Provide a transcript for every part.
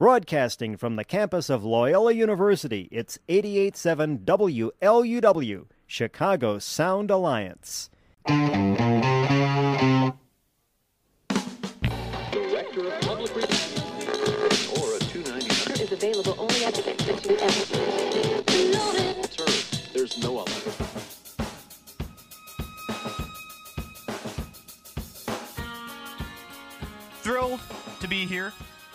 Broadcasting from the campus of Loyola University, it's 887 WLUW, Chicago Sound Alliance. Director of Public Relations or a 299. is available only at the Institute and Sir, there's no other. Thrilled to be here.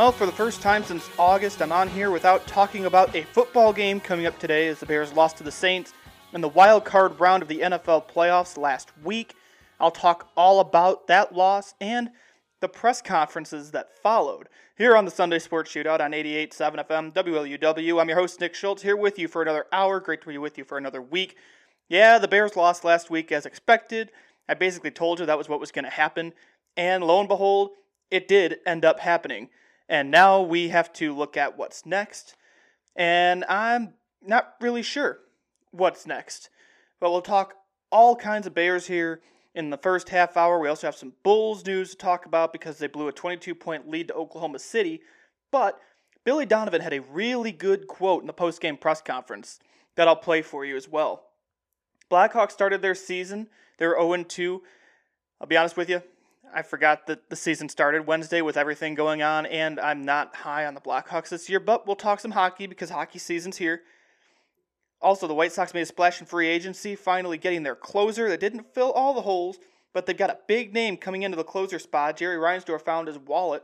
Well, for the first time since August, I'm on here without talking about a football game coming up today as the Bears lost to the Saints in the wild card round of the NFL playoffs last week. I'll talk all about that loss and the press conferences that followed here on the Sunday Sports Shootout on 88.7 FM WLUW. I'm your host, Nick Schultz, here with you for another hour. Great to be with you for another week. Yeah, the Bears lost last week as expected. I basically told you that was what was going to happen. And lo and behold, it did end up happening. And now we have to look at what's next. And I'm not really sure what's next. But we'll talk all kinds of Bears here in the first half hour. We also have some Bulls news to talk about because they blew a 22 point lead to Oklahoma City. But Billy Donovan had a really good quote in the post game press conference that I'll play for you as well. Blackhawks started their season. They were 0 2. I'll be honest with you, I forgot that the season started Wednesday with everything going on, and I'm not high on the Blackhawks this year, but we'll talk some hockey because hockey season's here. Also, the White Sox made a splash in free agency, finally getting their closer that didn't fill all the holes, but they've got a big name coming into the closer spot. Jerry Reinsdorf found his wallet.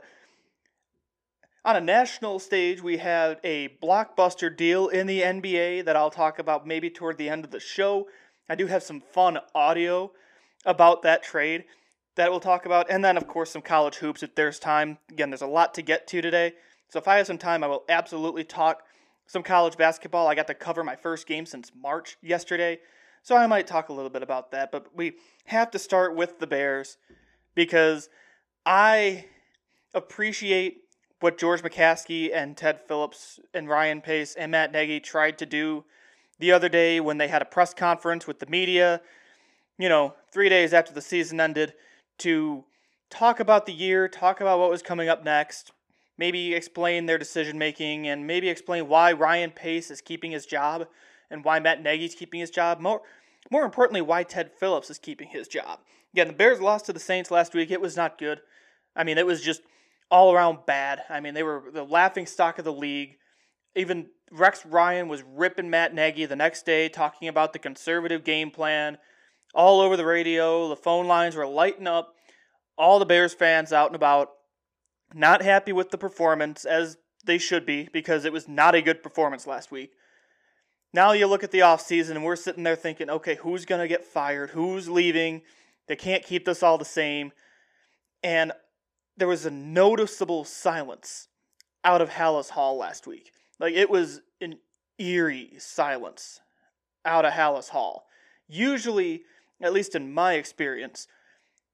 On a national stage, we had a blockbuster deal in the NBA that I'll talk about maybe toward the end of the show. I do have some fun audio about that trade that we'll talk about, and then, of course, some college hoops if there's time. Again, there's a lot to get to today, so if I have some time, I will absolutely talk some college basketball. I got to cover my first game since March yesterday, so I might talk a little bit about that, but we have to start with the Bears because I appreciate what George McCaskey and Ted Phillips and Ryan Pace and Matt Nagy tried to do the other day when they had a press conference with the media, you know, three days after the season ended, to talk about the year, talk about what was coming up next, maybe explain their decision making, and maybe explain why Ryan Pace is keeping his job and why Matt Nagy's keeping his job. More, more importantly, why Ted Phillips is keeping his job. Again, the Bears lost to the Saints last week. It was not good. I mean, it was just all around bad. I mean, they were the laughing stock of the league. Even Rex Ryan was ripping Matt Nagy the next day, talking about the conservative game plan all over the radio. The phone lines were lighting up. All the Bears fans out and about, not happy with the performance, as they should be, because it was not a good performance last week. Now you look at the offseason, and we're sitting there thinking, okay, who's going to get fired? Who's leaving? They can't keep this all the same. And there was a noticeable silence out of Halas Hall last week. Like it was an eerie silence out of Halas Hall. Usually, at least in my experience,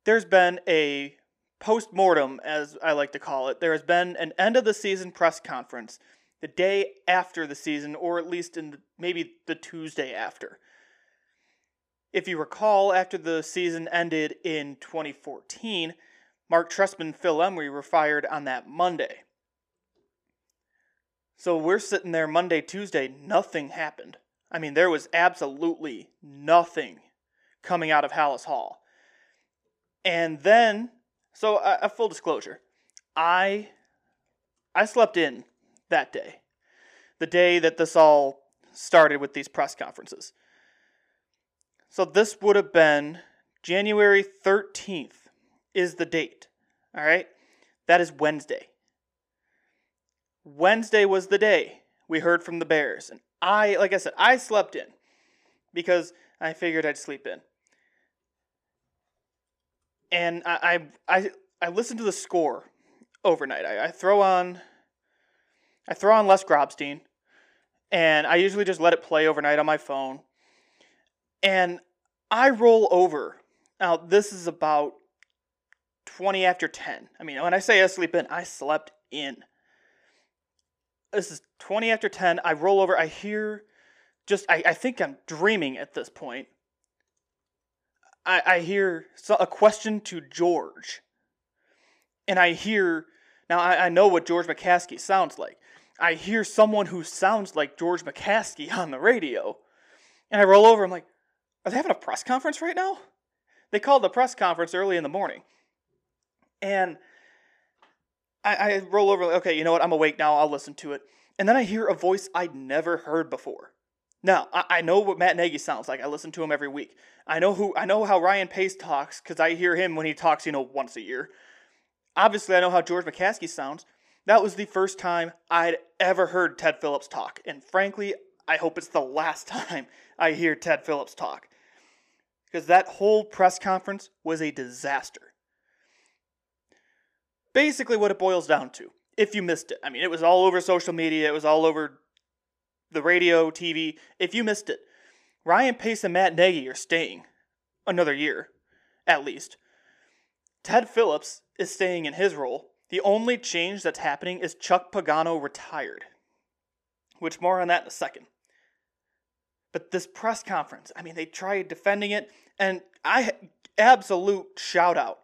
there's been a post mortem, as I like to call it. There has been an end of the season press conference the day after the season, or at least in the, maybe the Tuesday after. If you recall, after the season ended in 2014, Mark Trestman and Phil Emery were fired on that Monday. So we're sitting there Monday, Tuesday, nothing happened. I mean, there was absolutely nothing coming out of Halas Hall. And then, so a, a full disclosure, I I slept in that day, the day that this all started with these press conferences. So this would have been January 13th is the date. All right? That is Wednesday. Wednesday was the day we heard from the Bears. And I, like I said, I slept in because I figured I'd sleep in. And I, I, I, listened to the score overnight. I, I throw on, I throw on Les Grobstein, and I usually just let it play overnight on my phone. And I roll over. Now this is about 20 after 10. I mean, when I say I sleep in, I slept in. This is 20 after 10. I roll over. I hear just, I, I think I'm dreaming at this point. I, I hear a question to George. And I hear, now I, I know what George McCaskey sounds like. I hear someone who sounds like George McCaskey on the radio. And I roll over. I'm like, are they having a press conference right now? They called the press conference early in the morning. And I, I roll over, like, okay, you know what? I'm awake now. I'll listen to it. And then I hear a voice I'd never heard before. Now, I, I know what Matt Nagy sounds like. I listen to him every week. I know who I know how Ryan Pace talks because I hear him when he talks, you know, once a year. Obviously, I know how George McCaskey sounds. That was the first time I'd ever heard Ted Phillips talk. And frankly, I hope it's the last time I hear Ted Phillips talk. Because that whole press conference was a disaster. Basically, what it boils down to, if you missed it, I mean, it was all over social media, it was all over the radio, TV. If you missed it, Ryan Pace and Matt Nagy are staying another year, at least. Ted Phillips is staying in his role. The only change that's happening is Chuck Pagano retired, which more on that in a second. But this press conference, I mean, they tried defending it, and I absolute shout out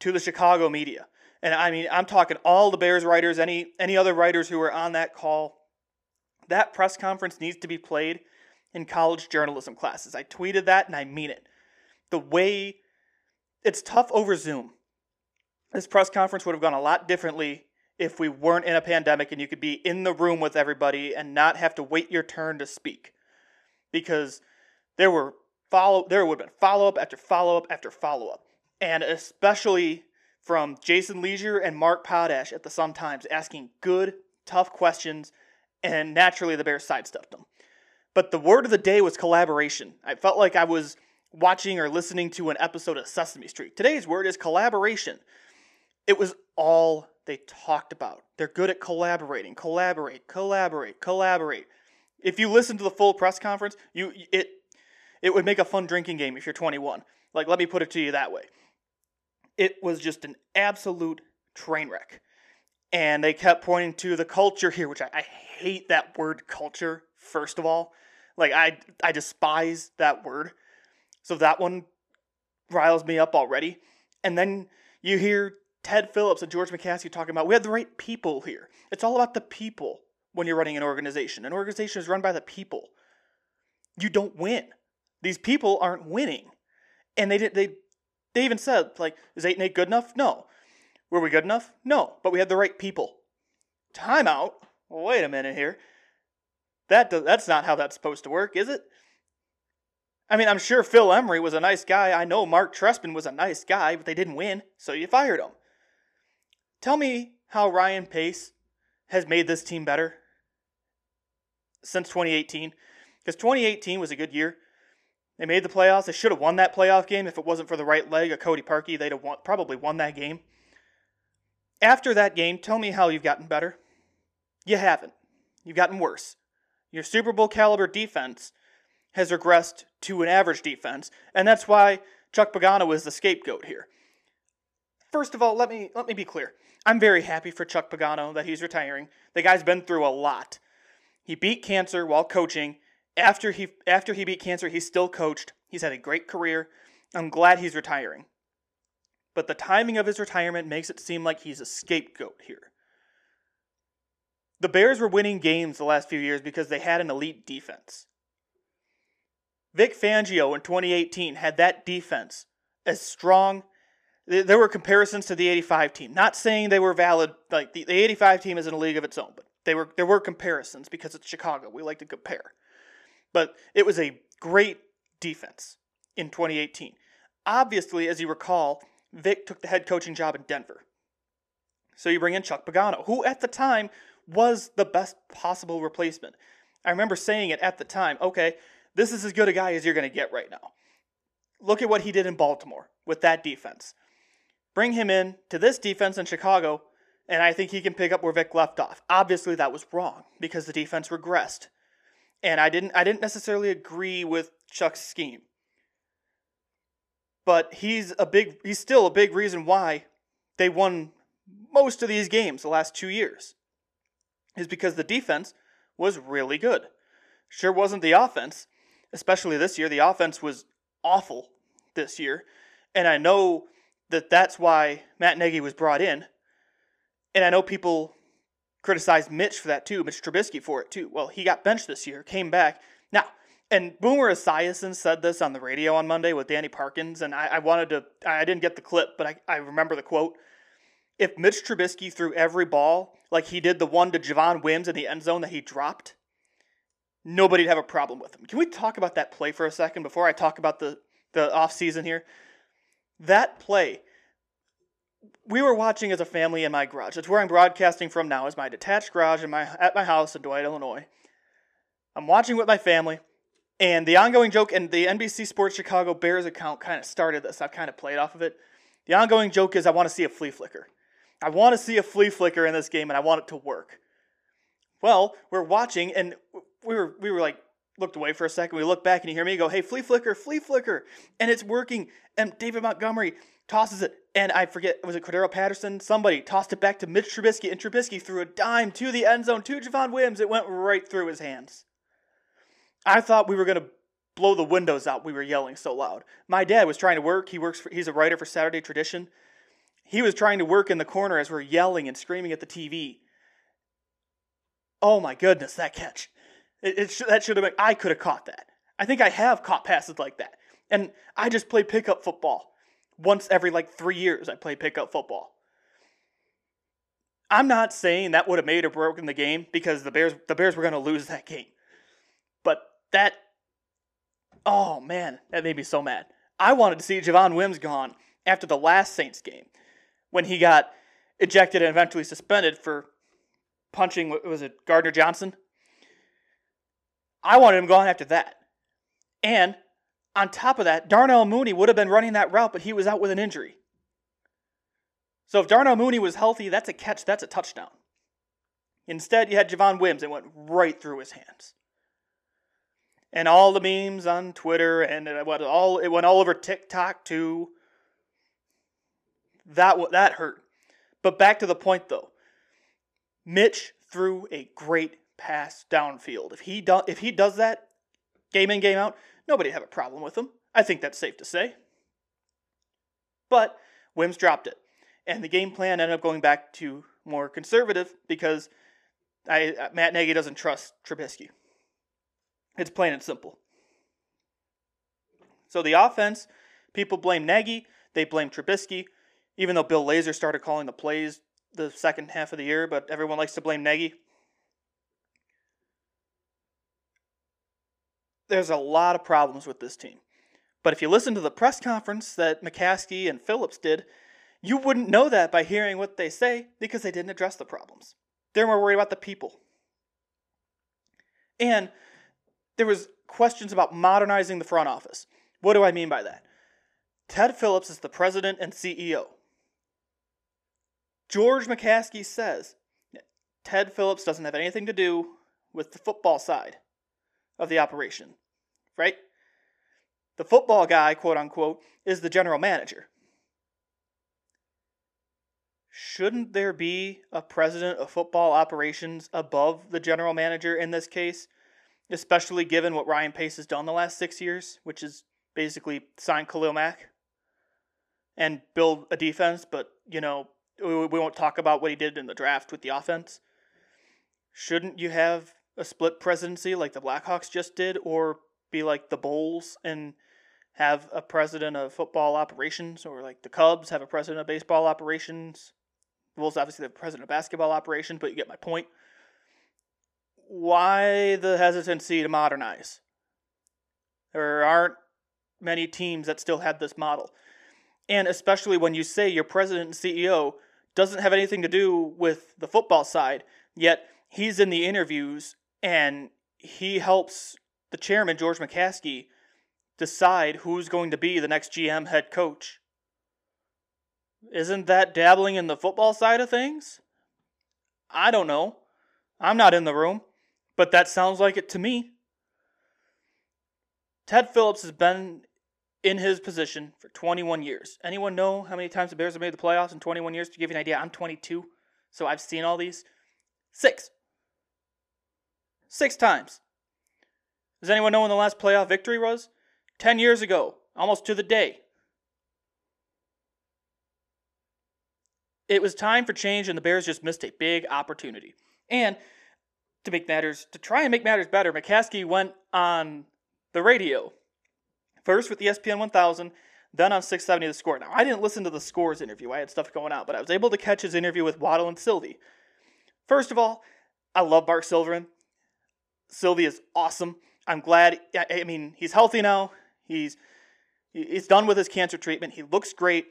to the Chicago media. And I mean, I'm talking all the Bears writers, any any other writers who were on that call. That press conference needs to be played in college journalism classes. I tweeted that and I mean it. The way it's tough over Zoom. This press conference would have gone a lot differently if we weren't in a pandemic and you could be in the room with everybody and not have to wait your turn to speak. Because there were follow there would have been follow up after follow up after follow up. And especially from Jason Lieser and Mark Potash at the Sun Times asking good, tough questions, and naturally the Bears sidestepped them. But the word of the day was collaboration. I felt like I was watching or listening to an episode of Sesame Street. Today's word is collaboration. It was all they talked about. They're good at collaborating, collaborate, collaborate, collaborate. If you listen to the full press conference, you it it would make a fun drinking game if you're 21. Like let me put it to you that way. It was just an absolute train wreck. And they kept pointing to the culture here, which I, I hate that word culture, first of all. Like I I despise that word. So that one riles me up already. And then you hear Ted Phillips and George McCaskey talking about we have the right people here. It's all about the people when you're running an organization. An organization is run by the people. You don't win. These people aren't winning. And they did they they even said, like, is eight and eight good enough? No. Were we good enough? No. But we had the right people. Timeout. Well, wait a minute here. That that's not how that's supposed to work, is it? I mean, I'm sure Phil Emery was a nice guy. I know Mark Trestman was a nice guy, but they didn't win, so you fired him. Tell me how Ryan Pace has made this team better since 2018. Because 2018 was a good year. They made the playoffs. They should have won that playoff game if it wasn't for the right leg of Cody Parkey. They'd have won, probably won that game. After that game, tell me how you've gotten better. You haven't. You've gotten worse. Your Super Bowl caliber defense has regressed to an average defense, and that's why Chuck Pagano is the scapegoat here. First of all, let me let me be clear. I'm very happy for Chuck Pagano that he's retiring. The guy's been through a lot. He beat cancer while coaching. After he after he beat cancer, he still coached. He's had a great career. I'm glad he's retiring. But the timing of his retirement makes it seem like he's a scapegoat here. The Bears were winning games the last few years because they had an elite defense. Vic Fangio in 2018 had that defense as strong. There were comparisons to the 85 team. Not saying they were valid, like the, the 85 team is in a league of its own, but they were there were comparisons because it's Chicago. We like to compare. But it was a great defense. in 2018. Obviously, as you recall, Vic took the head coaching job in Denver. So you bring in Chuck Pagano, who at the time was the best possible replacement. I remember saying it at the time okay, this is as good a guy as you're going to get right now. Look at what he did in Baltimore with that defense. Bring him in to this defense in Chicago, and I think he can pick up where Vic left off. Obviously, that was wrong because the defense regressed, and I didn't. I didn't necessarily agree with Chuck's scheme, but he's a big. He's still a big reason why they won most of these games the last two years. Is because the defense was really good. Sure wasn't the offense, especially this year. The offense was awful this year, and I know that that's why Matt Nagy was brought in. And I know people criticized Mitch for that too, Mitch Trubisky for it too. Well, he got benched this year, came back. Now, and Boomer Esiason said this on the radio on Monday with Danny Parkins, and I, I wanted to, I didn't get the clip, but I, I remember the quote. If Mitch Trubisky threw every ball like he did the one to Javon Wims in the end zone that he dropped, nobody'd have a problem with him. Can we talk about that play for a second before I talk about the, the offseason here? That play, we were watching as a family in my garage. It's where I'm broadcasting from now, is my detached garage in my at my house in Dwight, Illinois. I'm watching with my family, and the ongoing joke and the NBC Sports Chicago Bears account kind of started this. I've kind of played off of it. The ongoing joke is I want to see a flea flicker. I want to see a flea flicker in this game, and I want it to work. Well, we're watching, and we were we were like looked away for a second. We look back, and you hear me go, "Hey, flea flicker, flea flicker," and it's working. And David Montgomery tosses it, and I forget was it Cordarrelle Patterson? Somebody tossed it back to Mitch Trubisky, and Trubisky threw a dime to the end zone to Javon Williams. It went right through his hands. I thought we were gonna blow the windows out. We were yelling so loud. My dad was trying to work. He works. For, he's a writer for Saturday Tradition. He was trying to work in the corner as we're yelling and screaming at the TV. Oh my goodness, that catch! It, it sh- that should have been. I could have caught that. I think I have caught passes like that. And I just play pickup football. Once every like three years, I play pickup football. I'm not saying that would have made or broken the game because the Bears the Bears were going to lose that game. But that oh man, that made me so mad. I wanted to see Javon Wims gone after the last Saints game when he got ejected and eventually suspended for punching was it Gardner Johnson? I wanted him gone after that. And on top of that, Darnell Mooney would have been running that route, but he was out with an injury. So if Darnell Mooney was healthy, that's a catch, that's a touchdown. Instead, you had Javon Wims and went right through his hands. And all the memes on Twitter and uh, it went all it went all over TikTok too. That that hurt. But back to the point though. Mitch threw a great pass downfield. If he do, if he does that game in game out, nobody have a problem with him. I think that's safe to say. But Wims dropped it, and the game plan ended up going back to more conservative because I, uh, Matt Nagy doesn't trust Trubisky. It's plain and simple. So the offense, people blame Nagy, they blame Trubisky, even though Bill Lazor started calling the plays the second half of the year, but everyone likes to blame Nagy. There's a lot of problems with this team. But if you listen to the press conference that McCaskey and Phillips did, you wouldn't know that by hearing what they say because they didn't address the problems. They're more worried about the people. And there was questions about modernizing the front office. What do I mean by that? Ted Phillips is the president and CEO. George McCaskey says Ted Phillips doesn't have anything to do with the football side of the operation, right? The football guy, quote unquote, is the general manager. Shouldn't there be a president of football operations above the general manager in this case? Especially given what Ryan Pace has done the last six years, which is basically sign Khalil Mack and build a defense, but, you know, we won't talk about what he did in the draft with the offense. Shouldn't you have a split presidency like the Blackhawks just did, or be like the Bulls and have a president of football operations, or like the Cubs have a president of baseball operations? Bulls obviously have a president of basketball operations, but you get my point. Why the hesitancy to modernize? There aren't many teams that still have this model. And especially when you say your president and CEO doesn't have anything to do with the football side, yet he's in the interviews and he helps the chairman, George McCaskey, decide who's going to be the next GM head coach. Isn't that dabbling in the football side of things? I don't know. I'm not in the room, but that sounds like it to me. Ted Phillips has been in his position for 21 years. Anyone know how many times the Bears have made the playoffs in 21 years? To give you an idea, I'm 22, so I've seen all these. Six. Six times. Does anyone know when the last playoff victory was? 10 years ago, almost to the day. It was time for change, and the Bears just missed a big opportunity. And to make matters, to try and make matters better, McCaskey went on the radio first with the ESPN 1000, then on 670 The Score. Now, I didn't listen to the Scores interview, I had stuff going on, but I was able to catch his interview with Waddle and Sylvie. First of all, I love Mark Silverman. Sylvie is awesome. I'm glad. I mean, he's healthy now. He's he's done with his cancer treatment. He looks great,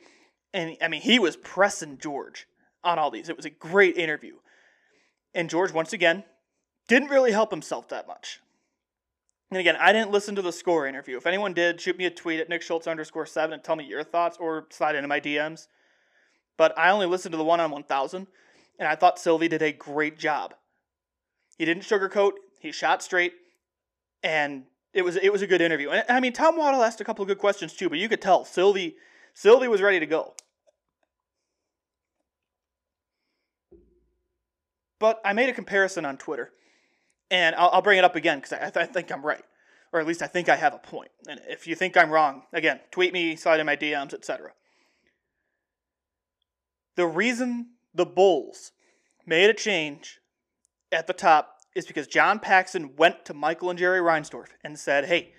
and I mean, he was pressing George on all these. It was a great interview, and George once again didn't really help himself that much. And again, I didn't listen to the score interview. If anyone did, shoot me a tweet at Nick Schultz underscore seven and tell me your thoughts, or slide into my DMs. But I only listened to the one on 1000, and I thought Sylvie did a great job. He didn't sugarcoat. He shot straight and it was it was a good interview. And I mean, Tom Waddle asked a couple of good questions too, but you could tell Sylvie Sylvie was ready to go. But I made a comparison on Twitter, and I'll, I'll bring it up again because I, th- I think I'm right, or at least I think I have a point. And if you think I'm wrong, again, tweet me, slide in my DMs, etc. The reason the Bulls made a change at the top is because John Paxson went to Michael and Jerry Reinsdorf and said, hey,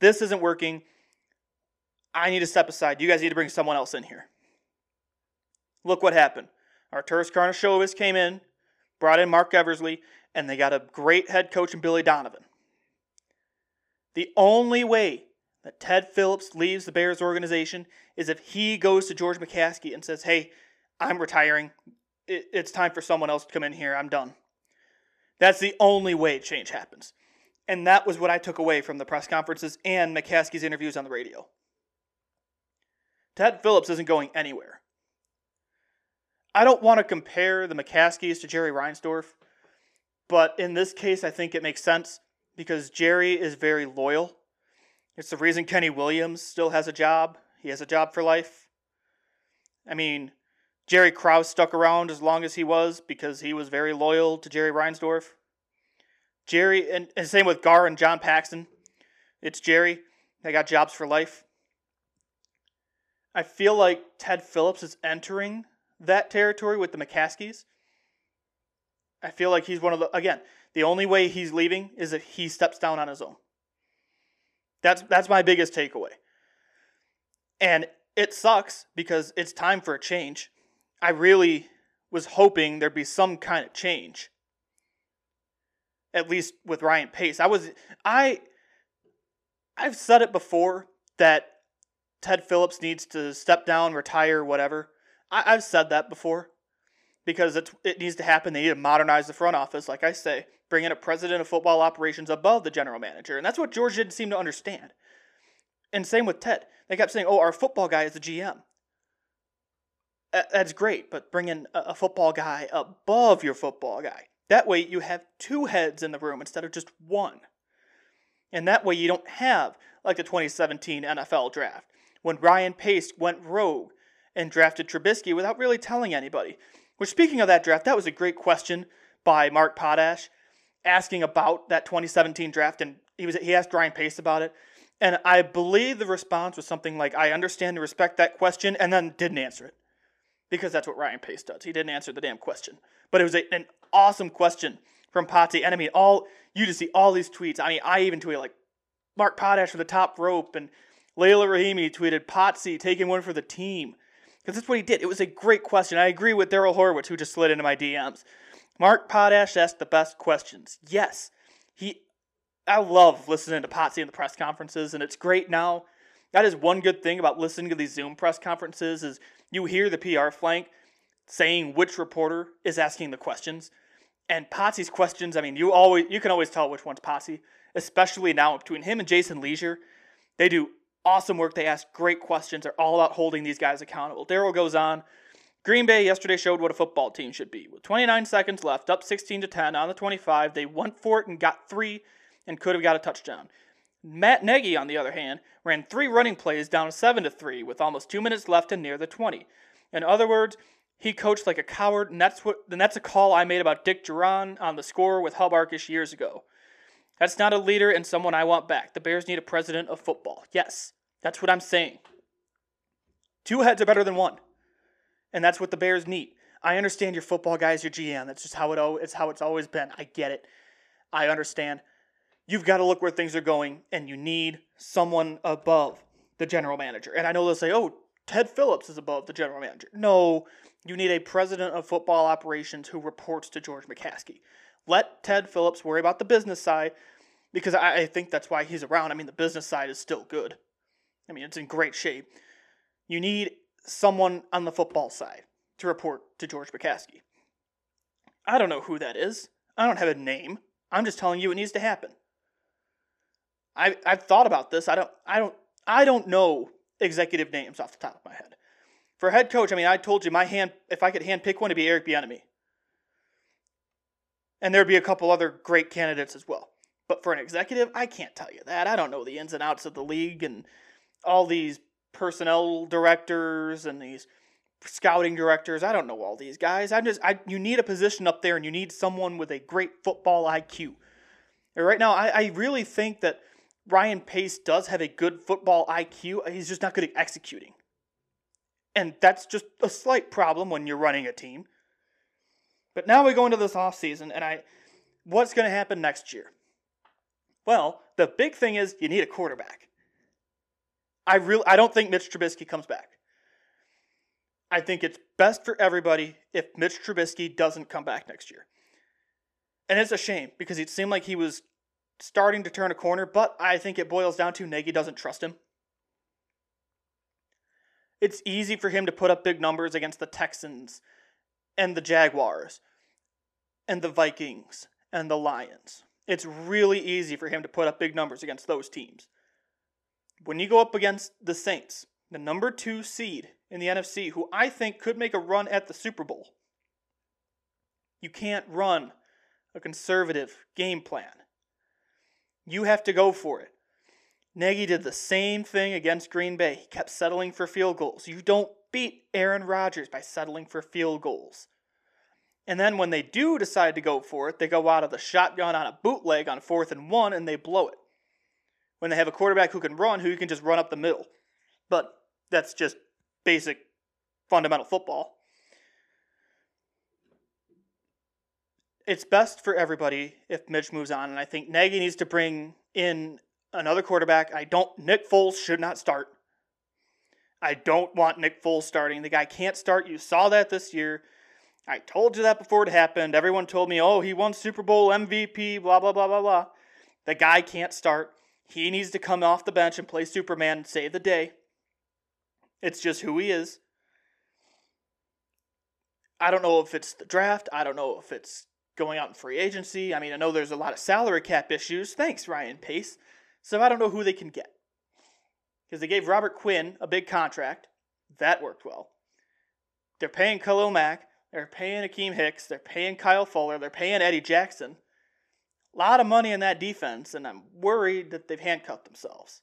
this isn't working. I need to step aside. You guys need to bring someone else in here. Look what happened. Arturas Karnisovas came in, brought in Marc Eversley, and they got a great head coach in Billy Donovan. The only way that Ted Phillips leaves the Bears organization is if he goes to George McCaskey and says, hey, I'm retiring. It's time for someone else to come in here. I'm done. That's the only way change happens. And that was what I took away from the press conferences and McCaskey's interviews on the radio. Ted Phillips isn't going anywhere. I don't want to compare the McCaskeys to Jerry Reinsdorf, but in this case, I think it makes sense because Jerry is very loyal. It's the reason Kenny Williams still has a job. He has a job for life. I mean, Jerry Krause stuck around as long as he was because he was very loyal to Jerry Reinsdorf. Jerry, and, and same with Gar and John Paxson. It's Jerry. They got jobs for life. I feel like Ted Phillips is entering that territory with the McCaskeys. I feel like he's one of the, again, the only way he's leaving is if he steps down on his own. That's, that's my biggest takeaway. And it sucks because it's time for a change. I really was hoping there'd be some kind of change. At least with Ryan Pace. I was I I've said it before that Ted Phillips needs to step down, retire, whatever. I, have said that before because it, it needs to happen. They need to modernize the front office, like I say, bring in a president of football operations above the general manager. And that's what George didn't seem to understand. And same with Ted. They kept saying, oh, our football guy is the GM that's great, but bring in a football guy above your football guy. That way you have two heads in the room instead of just one. And that way you don't have like the 2017 NFL draft when Ryan Pace went rogue and drafted Trubisky without really telling anybody. Which, speaking of that draft, that was a great question by Mark Potash asking about that 2017 draft, and he was he asked Ryan Pace about it, and I believe the response was something like, "I understand and respect that question," and then didn't answer it because that's what Ryan Pace does. He didn't answer the damn question, but it was a, an awesome question from Potsy. And I mean, all you just see all these tweets. I mean, I even tweeted like Mark Potash for the top rope, and Leila Rahimi tweeted Potsy taking one for the team because that's what he did. It was a great question. I agree with Daryl Horowitz who just slid into my DMs. Mark Potash asked the best questions. Yes, he. I love listening to Potsy in the press conferences, and it's great now That is one good thing about listening to these Zoom press conferences is you hear the PR flank saying which reporter is asking the questions. And Potsy's questions, I mean, you always you can always tell which one's Potsy, especially now between him and Jason Lieser. They do awesome work. They ask great questions. They're all about holding these guys accountable. Daryl goes on. Green Bay yesterday showed what a football team should be. With 29 seconds left, up 16 to 10 on the 25, they went for it and got three and could have got a touchdown. Matt Nagy, on the other hand, ran three running plays down 7 to 3 with almost two minutes left and near the 20. In other words, he coached like a coward, and that's what and that's a call I made about Dick Jauron on the score with Hub Arkish years ago. That's not a leader and someone I want back. The Bears need a president of football. Yes, that's what I'm saying. Two heads are better than one, and that's what the Bears need. I understand your football guys, your GM. That's just how it it's how it's always been. I get it. I understand. You've got to look where things are going, and you need someone above the general manager. And I know they'll say, "Oh, Ted Phillips is above the general manager." No, you need a president of football operations who reports to George McCaskey. Let Ted Phillips worry about the business side because I, I think that's why he's around. I mean, the business side is still good. I mean, it's in great shape. You need someone on the football side to report to George McCaskey. I don't know who that is. I don't have a name. I'm just telling you it needs to happen. I I've thought about this. I don't I don't I don't know executive names off the top of my head. For head coach, I mean, I told you my hand if I could hand pick one, it'd be Eric Bieniemy. And there'd be a couple other great candidates as well. But for an executive, I can't tell you that. I don't know the ins and outs of the league and all these personnel directors and these scouting directors. I don't know all these guys. I just I you need a position up there and you need someone with a great football IQ. And right now, I, I really think that Ryan Pace does have a good football IQ. He's just not good at executing. And that's just a slight problem when you're running a team. But now we go into this offseason, and I what's going to happen next year? Well, the big thing is you need a quarterback. I really I don't think Mitch Trubisky comes back. I think it's best for everybody if Mitch Trubisky doesn't come back next year. And it's a shame because it seemed like he was starting to turn a corner, but I think it boils down to Nagy doesn't trust him. It's easy for him to put up big numbers against the Texans and the Jaguars and the Vikings and the Lions. It's really easy for him to put up big numbers against those teams. When you go up against the Saints, the number two seed in the NFC, who I think could make a run at the Super Bowl, you can't run a conservative game plan. You have to go for it. Nagy did the same thing against Green Bay. He kept settling for field goals. You don't beat Aaron Rodgers by settling for field goals. And then when they do decide to go for it, they go out of the shotgun on a bootleg on fourth and one and they blow it. When they have a quarterback who can run, who you can just run up the middle. But that's just basic fundamental football. It's best for everybody if Mitch moves on, and I think Nagy needs to bring in another quarterback. I don't. Nick Foles should not start. I don't want Nick Foles starting. The guy can't start. You saw that this year. I told you that before it happened. Everyone told me, oh, he won Super Bowl MVP, blah, blah, blah, blah, blah. The guy can't start. He needs to come off the bench and play Superman and save the day. It's just who he is. I don't know if it's the draft. I don't know if it's going out in free agency. I mean, I know there's a lot of salary cap issues. Thanks, Ryan Pace. So I don't know who they can get. Because they gave Robert Quinn a big contract. That worked well. They're paying Khalil Mack. They're paying Akiem Hicks. They're paying Kyle Fuller. They're paying Eddie Jackson. A lot of money in that defense, and I'm worried that they've handcuffed themselves.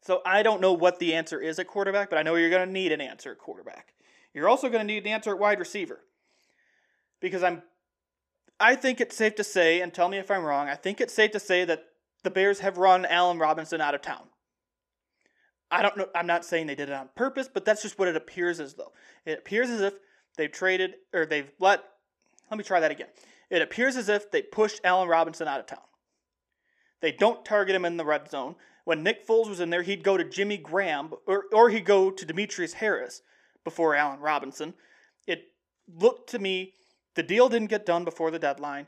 So I don't know what the answer is at quarterback, but I know you're going to need an answer at quarterback. You're also going to need an answer at wide receiver. Because I'm I think it's safe to say, and tell me if I'm wrong, I think it's safe to say that the Bears have run Allen Robinson out of town. I don't know, I'm not saying they did it on purpose, but that's just what it appears as though. It appears as if they've traded, or they've let, let me try that again. It appears as if they pushed Allen Robinson out of town. They don't target him in the red zone. When Nick Foles was in there, he'd go to Jimmy Graham, or, or he'd go to Demetrius Harris before Allen Robinson. It looked to me the deal didn't get done before the deadline.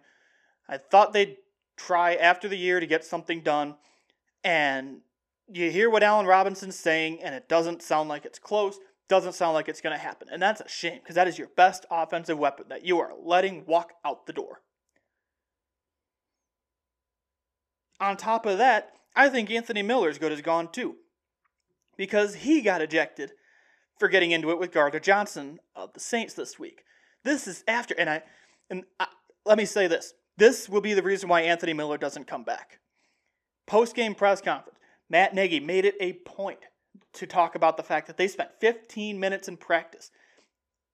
I thought they'd try after the year to get something done, and you hear what Allen Robinson's saying, and it doesn't sound like it's close, doesn't sound like it's going to happen. And that's a shame because that is your best offensive weapon that you are letting walk out the door. On top of that, I think Anthony Miller's good as gone too because he got ejected for getting into it with Gardner Johnson of the Saints this week. This is after, and I, and I, let me say this: this will be the reason why Anthony Miller doesn't come back. Post game press conference, Matt Nagy made it a point to talk about the fact that they spent 15 minutes in practice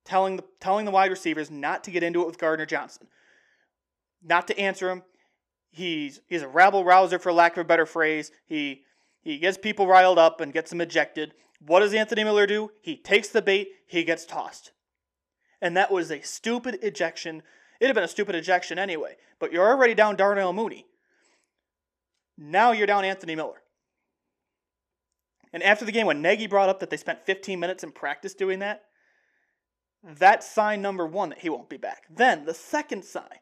telling the telling the wide receivers not to get into it with Gardner Johnson, not to answer him. He's he's a rabble rouser for lack of a better phrase. He he gets people riled up and gets them ejected. What does Anthony Miller do? He takes the bait, he gets tossed. And that was a stupid ejection. It'd have been a stupid ejection anyway, but you're already down Darnell Mooney. Now you're down Anthony Miller. And after the game, when Nagy brought up that they spent 15 minutes in practice doing that, that's sign number one that he won't be back. Then the second sign,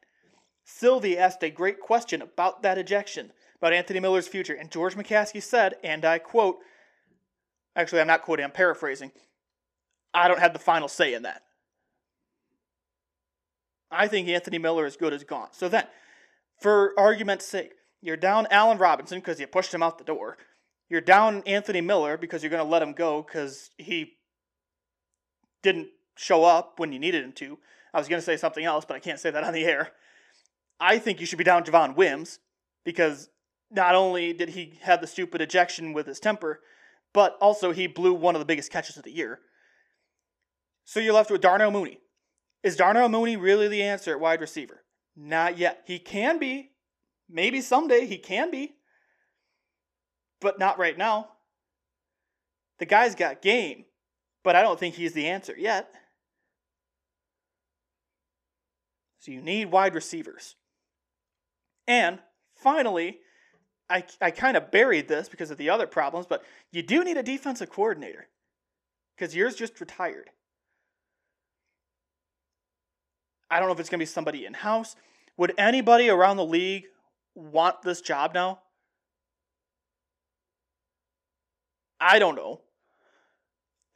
Sylvie asked a great question about that ejection, about Anthony Miller's future, and George McCaskey said, and I quote, actually, I'm not quoting, I'm paraphrasing, I don't have the final say in that. I think Anthony Miller is good as gone. So then, for argument's sake, you're down Allen Robinson because you pushed him out the door. You're down Anthony Miller because you're going to let him go because he didn't show up when you needed him to. I was going to say something else, but I can't say that on the air. I think you should be down Javon Wims because not only did he have the stupid ejection with his temper, but also he blew one of the biggest catches of the year. So you're left with Darnell Mooney. Is Darnell Mooney really the answer at wide receiver? Not yet. He can be. Maybe someday he can be. But not right now. The guy's got game, but I don't think he's the answer yet. So you need wide receivers. And finally, I, I kind of buried this because of the other problems, but you do need a defensive coordinator because yours just retired. I don't know if it's going to be somebody in house. Would anybody around the league want this job now? I don't know.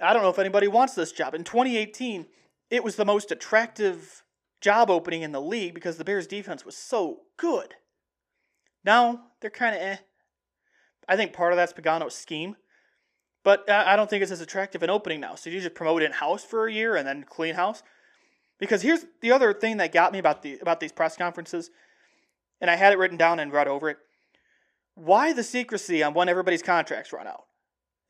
I don't know if anybody wants this job. In 2018, it was the most attractive job opening in the league because the Bears defense was so good. Now, they're kind of eh. I think part of that's Pagano's scheme. But I don't think it's as attractive an opening now. So you just promote in house for a year and then clean house. Because here's the other thing that got me about the about these press conferences, and I had it written down and read over it. Why the secrecy on when everybody's contracts run out?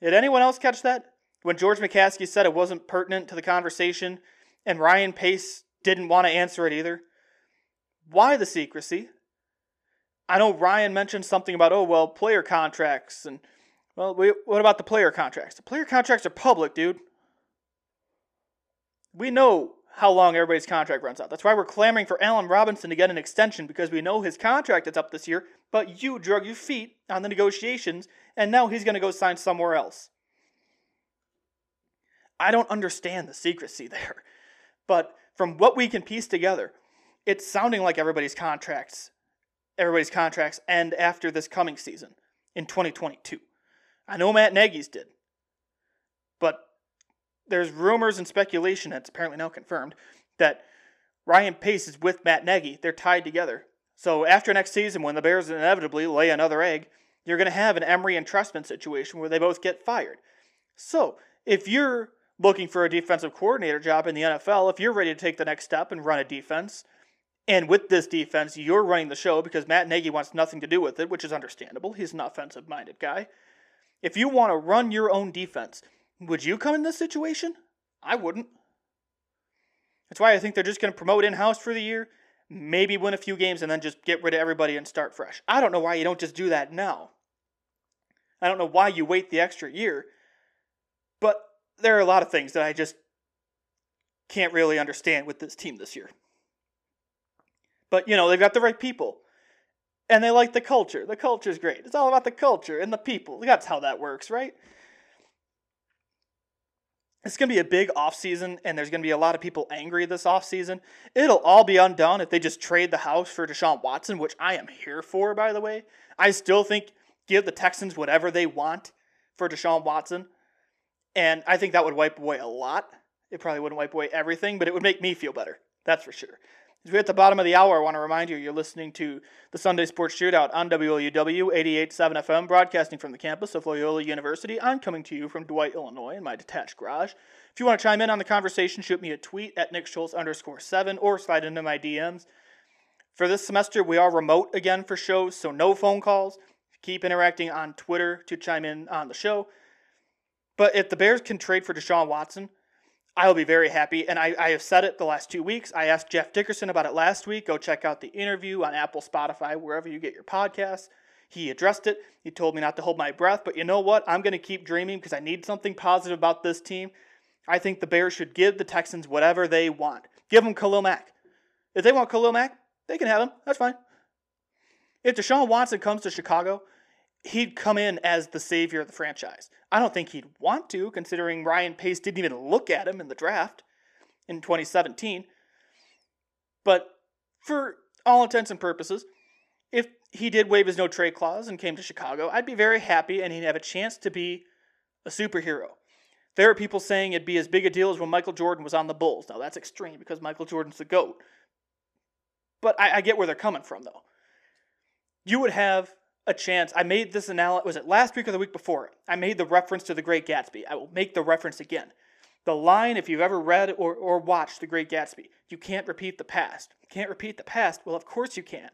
Did anyone else catch that? When George McCaskey said it wasn't pertinent to the conversation, and Ryan Pace didn't want to answer it either. Why the secrecy? I know Ryan mentioned something about, oh, well, player contracts. And, well, we, what about the player contracts? The player contracts are public, dude. We know how long everybody's contract runs out. That's why we're clamoring for Allen Robinson to get an extension because we know his contract is up this year, but you drug your feet on the negotiations, and now he's going to go sign somewhere else. I don't understand the secrecy there. But from what we can piece together, it's sounding like everybody's contracts everybody's contracts end after this coming season in 2022. I know Matt Nagy's did. But there's rumors and speculation, that's apparently now confirmed, that Ryan Pace is with Matt Nagy. They're tied together. So after next season, when the Bears inevitably lay another egg, you're going to have an Emery and Trestman situation where they both get fired. So if you're looking for a defensive coordinator job in the NFL, if you're ready to take the next step and run a defense, and with this defense, you're running the show because Matt Nagy wants nothing to do with it, which is understandable. He's an offensive minded guy. If you want to run your own defense, would you come in this situation? I wouldn't. That's why I think they're just going to promote in house for the year, maybe win a few games, and then just get rid of everybody and start fresh. I don't know why you don't just do that now. I don't know why you wait the extra year. But there are a lot of things that I just can't really understand with this team this year. But, you know, they've got the right people. And they like the culture. The culture's great. It's all about the culture and the people. That's how that works, right? It's going to be a big offseason, and there's going to be a lot of people angry this offseason. It'll all be undone if they just trade the house for Deshaun Watson, which I am here for, by the way. I still think give the Texans whatever they want for Deshaun Watson. And I think that would wipe away a lot. It probably wouldn't wipe away everything, but it would make me feel better. That's for sure. As we're at the bottom of the hour, I want to remind you you're listening to the Sunday Sports Shootout on WLUW 88.7 FM, broadcasting from the campus of Loyola University. I'm coming to you from Dwight, Illinois, in my detached garage. If you want to chime in on the conversation, shoot me a tweet at Nick Schultz underscore seven or slide into my DMs. For this semester, we are remote again for shows, so no phone calls. Keep interacting on Twitter to chime in on the show. But if the Bears can trade for Deshaun Watson, I will be very happy. And I, I have said it the last two weeks. I asked Jeff Dickerson about it last week. Go check out the interview on Apple, Spotify, wherever you get your podcasts. He addressed it. He told me not to hold my breath. But you know what? I'm going to keep dreaming because I need something positive about this team. I think the Bears should give the Texans whatever they want. Give them Khalil Mack. If they want Khalil Mack, they can have him. That's fine. If Deshaun Watson comes to Chicago, he'd come in as the savior of the franchise. I don't think he'd want to, considering Ryan Pace didn't even look at him in the draft in 2017. But for all intents and purposes, if he did waive his no trade clause and came to Chicago, I'd be very happy and he'd have a chance to be a superhero. There are people saying it'd be as big a deal as when Michael Jordan was on the Bulls. Now, that's extreme because Michael Jordan's the GOAT. But I, I get where they're coming from, though. You would have a chance. I made this analysis, was it last week or the week before? I made the reference to The Great Gatsby. I will make the reference again. The line, if you've ever read or, or watched The Great Gatsby, you can't repeat the past. You can't repeat the past? Well, of course you can.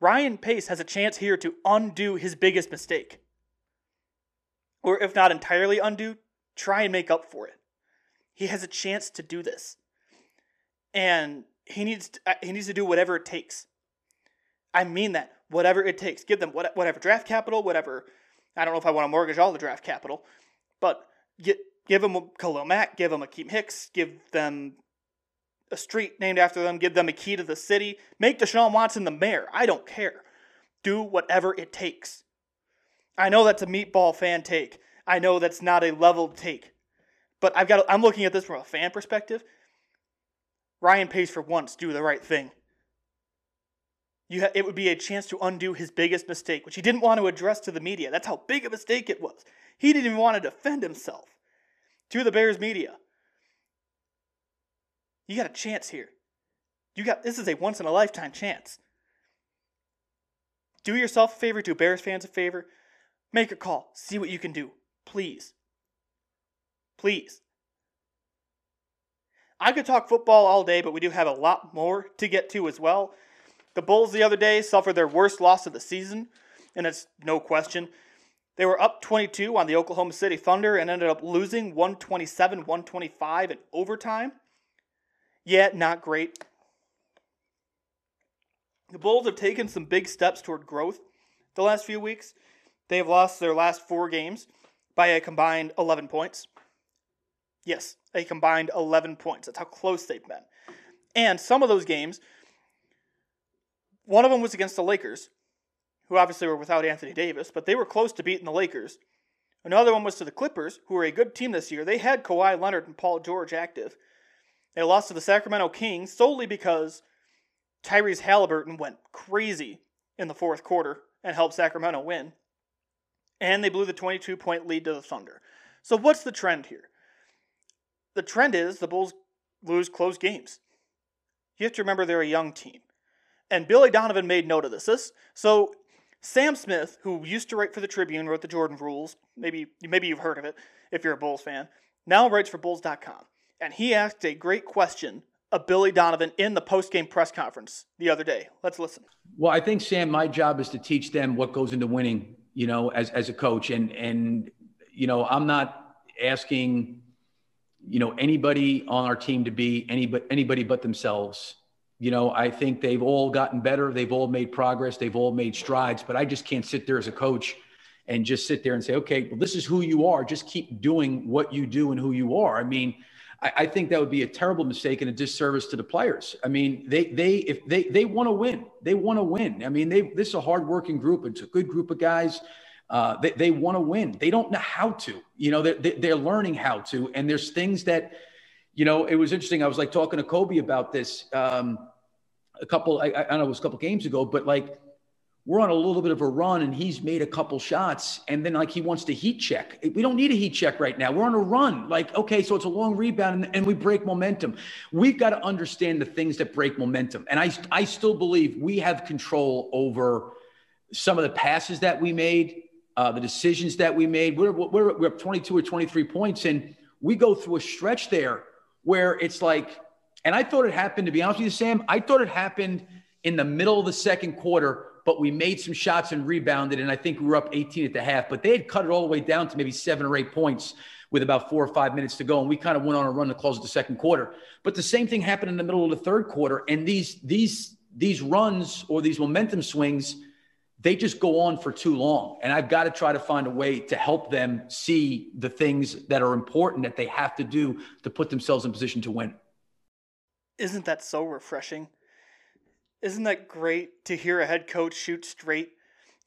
Ryan Pace has a chance here to undo his biggest mistake. Or if not entirely undo, try and make up for it. He has a chance to do this. And he needs to, uh, he needs to do whatever it takes. I mean that whatever it takes. Give them whatever draft capital, whatever. I don't know if I want to mortgage all the draft capital, but get give them Khalil Mack, give them Akiem Hicks, give them a street named after them, give them a key to the city, make Deshaun Watson the mayor. I don't care. Do whatever it takes. I know that's a meatball fan take. I know that's not a leveled take. But I've got I'm looking at this from a fan perspective. Ryan Pace for once do the right thing. Ha- it would be a chance to undo his biggest mistake, which he didn't want to address to the media. That's how big a mistake it was. He didn't even want to defend himself to the Bears media. You got a chance here. You got this is a once in a lifetime chance. Do yourself a favor, do Bears fans a favor. Make a call. See what you can do. Please. Please. I could talk football all day, but we do have a lot more to get to as well. The Bulls the other day suffered their worst loss of the season, and it's no question. They were up 22 on the Oklahoma City Thunder and ended up losing 127 125 in overtime. Yet, not great. The Bulls have taken some big steps toward growth the last few weeks. They have lost their last four games by a combined 11 points. Yes, a combined 11 points. That's how close they've been. And some of those games, one of them was against the Lakers, who obviously were without Anthony Davis, but they were close to beating the Lakers. Another one was to the Clippers, who were a good team this year. They had Kawhi Leonard and Paul George active. They lost to the Sacramento Kings solely because Tyrese Halliburton went crazy in the fourth quarter and helped Sacramento win. And they blew the 22 point lead to the Thunder. So, what's the trend here? The trend is the Bulls lose close games. You have to remember they're a young team. And Billy Donovan made note of this. this so, Sam Smith, who used to write for the Tribune, wrote the Jordan Rules. Maybe, maybe you've heard of it if you're a Bulls fan. Now writes for Bulls.com. And he asked a great question of Billy Donovan in the post-game press conference the other day. Let's listen. Well, I think Sam, my job is to teach them what goes into winning, you know, as as a coach, and and you know, I'm not asking, you know, anybody on our team to be anybody anybody but themselves. You know, I think they've all gotten better, they've all made progress, they've all made strides, but I just can't sit there as a coach and just sit there and say, okay, well, this is who you are. Just keep doing what you do and who you are. I mean I, I think that would be a terrible mistake and a disservice to the players. I mean, they they if they they want to win, they want to win. I mean, they this is a hardworking group. It's a good group of guys. Uh, they they want to win. They don't know how to. You know, they're, they're learning how to. And there's things that, you know, it was interesting. I was like talking to Coby about this um, a couple. I, I don't know, it was a couple games ago, but like we're on a little bit of a run and he's made a couple shots and then like he wants to heat check. We don't need a heat check right now. We're on a run. Like, okay, so it's a long rebound and, and we break momentum. We've got to understand the things that break momentum. And I, I still believe we have control over some of the passes that we made, uh, the decisions that we made. We're, we're, we're up 22 or 23 points and we go through a stretch there where it's like, and I thought it happened, to be honest with you, Sam, I thought it happened in the middle of the second quarter but we made some shots and rebounded. And I think we were up 18 at the half, but they had cut it all the way down to maybe seven or eight points with about four or five minutes to go. And we kind of went on a run to close the second quarter. But the same thing happened in the middle of the third quarter. And these, these, these runs or these momentum swings, they just go on for too long. And I've got to try to find a way to help them see the things that are important that they have to do to put themselves in position to win. Isn't that so refreshing? Isn't that great to hear a head coach shoot straight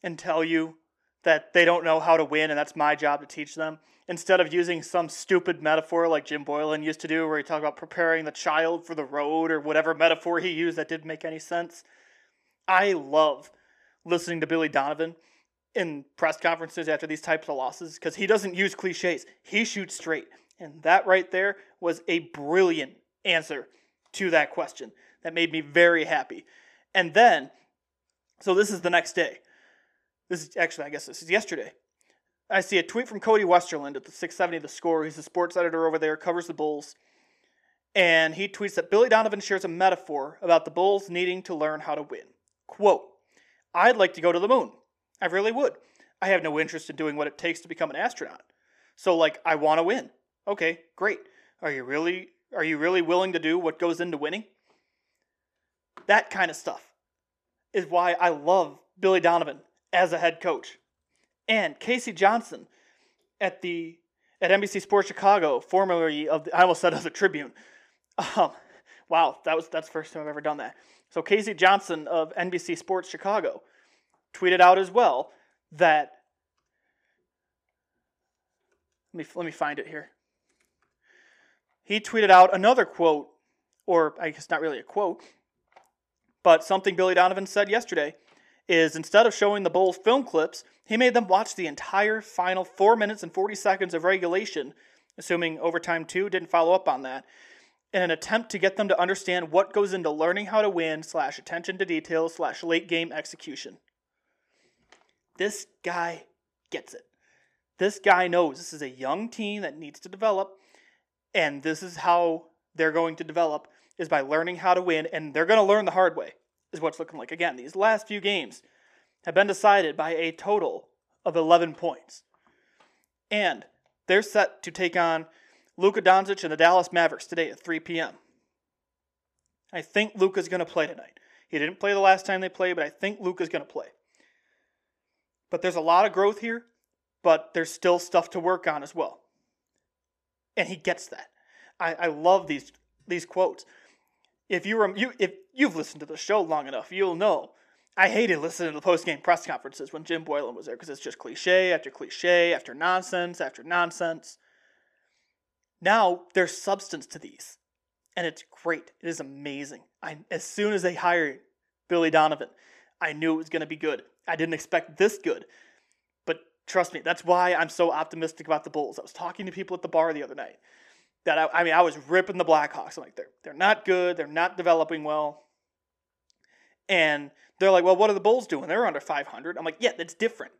and tell you that they don't know how to win and that's my job to teach them? Instead of using some stupid metaphor like Jim Boylen used to do, where he talked about preparing the child for the road or whatever metaphor he used that didn't make any sense. I love listening to Billy Donovan in press conferences after these types of losses because he doesn't use cliches. He shoots straight. And that right there was a brilliant answer to that question that made me very happy. And then, so this is the next day. This is actually, I guess this is yesterday. I see a tweet from Cody Westerlund at the 670 The Score. He's the sports editor over there, covers the Bulls. And he tweets that Billy Donovan shares a metaphor about the Bulls needing to learn how to win. Quote, I'd like to go to the moon. I really would. I have no interest in doing what it takes to become an astronaut. So like I want to win. Okay, great. Are you really are you really willing to do what goes into winning? That kind of stuff is why I love Billy Donovan as a head coach. And K.C. Johnson at the at NBC Sports Chicago, formerly of the, I almost said of the Tribune. Um, wow, that was that's the first time I've ever done that. So K.C. Johnson of NBC Sports Chicago tweeted out as well that let me let me find it here. He tweeted out another quote, or I guess not really a quote, but something Billy Donovan said yesterday is instead of showing the Bulls film clips, he made them watch the entire final 4 minutes and 40 seconds of regulation, assuming overtime 2 didn't follow up on that, in an attempt to get them to understand what goes into learning how to win slash attention to detail slash late game execution. This guy gets it. This guy knows this is a young team that needs to develop, and this is how they're going to develop is by learning how to win, and they're going to learn the hard way, is what's looking like. Again, these last few games have been decided by a total of 11 points. And they're set to take on Luka Doncic and the Dallas Mavericks today at 3 p.m. I think Luka's going to play tonight. He didn't play the last time they played, but I think Luka's going to play. But there's a lot of growth here, but there's still stuff to work on as well. And he gets that. I, I love these these quotes if you were you if you've listened to the show long enough, you'll know I hated listening to the post game press conferences when Jim Boylen was there because it's just cliche after cliche after nonsense after nonsense. Now there's substance to these, and it's great. It is amazing. I as soon as they hired Billy Donovan, I knew it was going to be good. I didn't expect this good, trust me, that's why I'm so optimistic about the Bulls. I was talking to people at the bar the other night that I, I mean I was ripping the Blackhawks. I'm like they're they're not good. They're not developing well. And they're like, well, what are the Bulls doing? They're under 500. I'm like, yeah, that's different.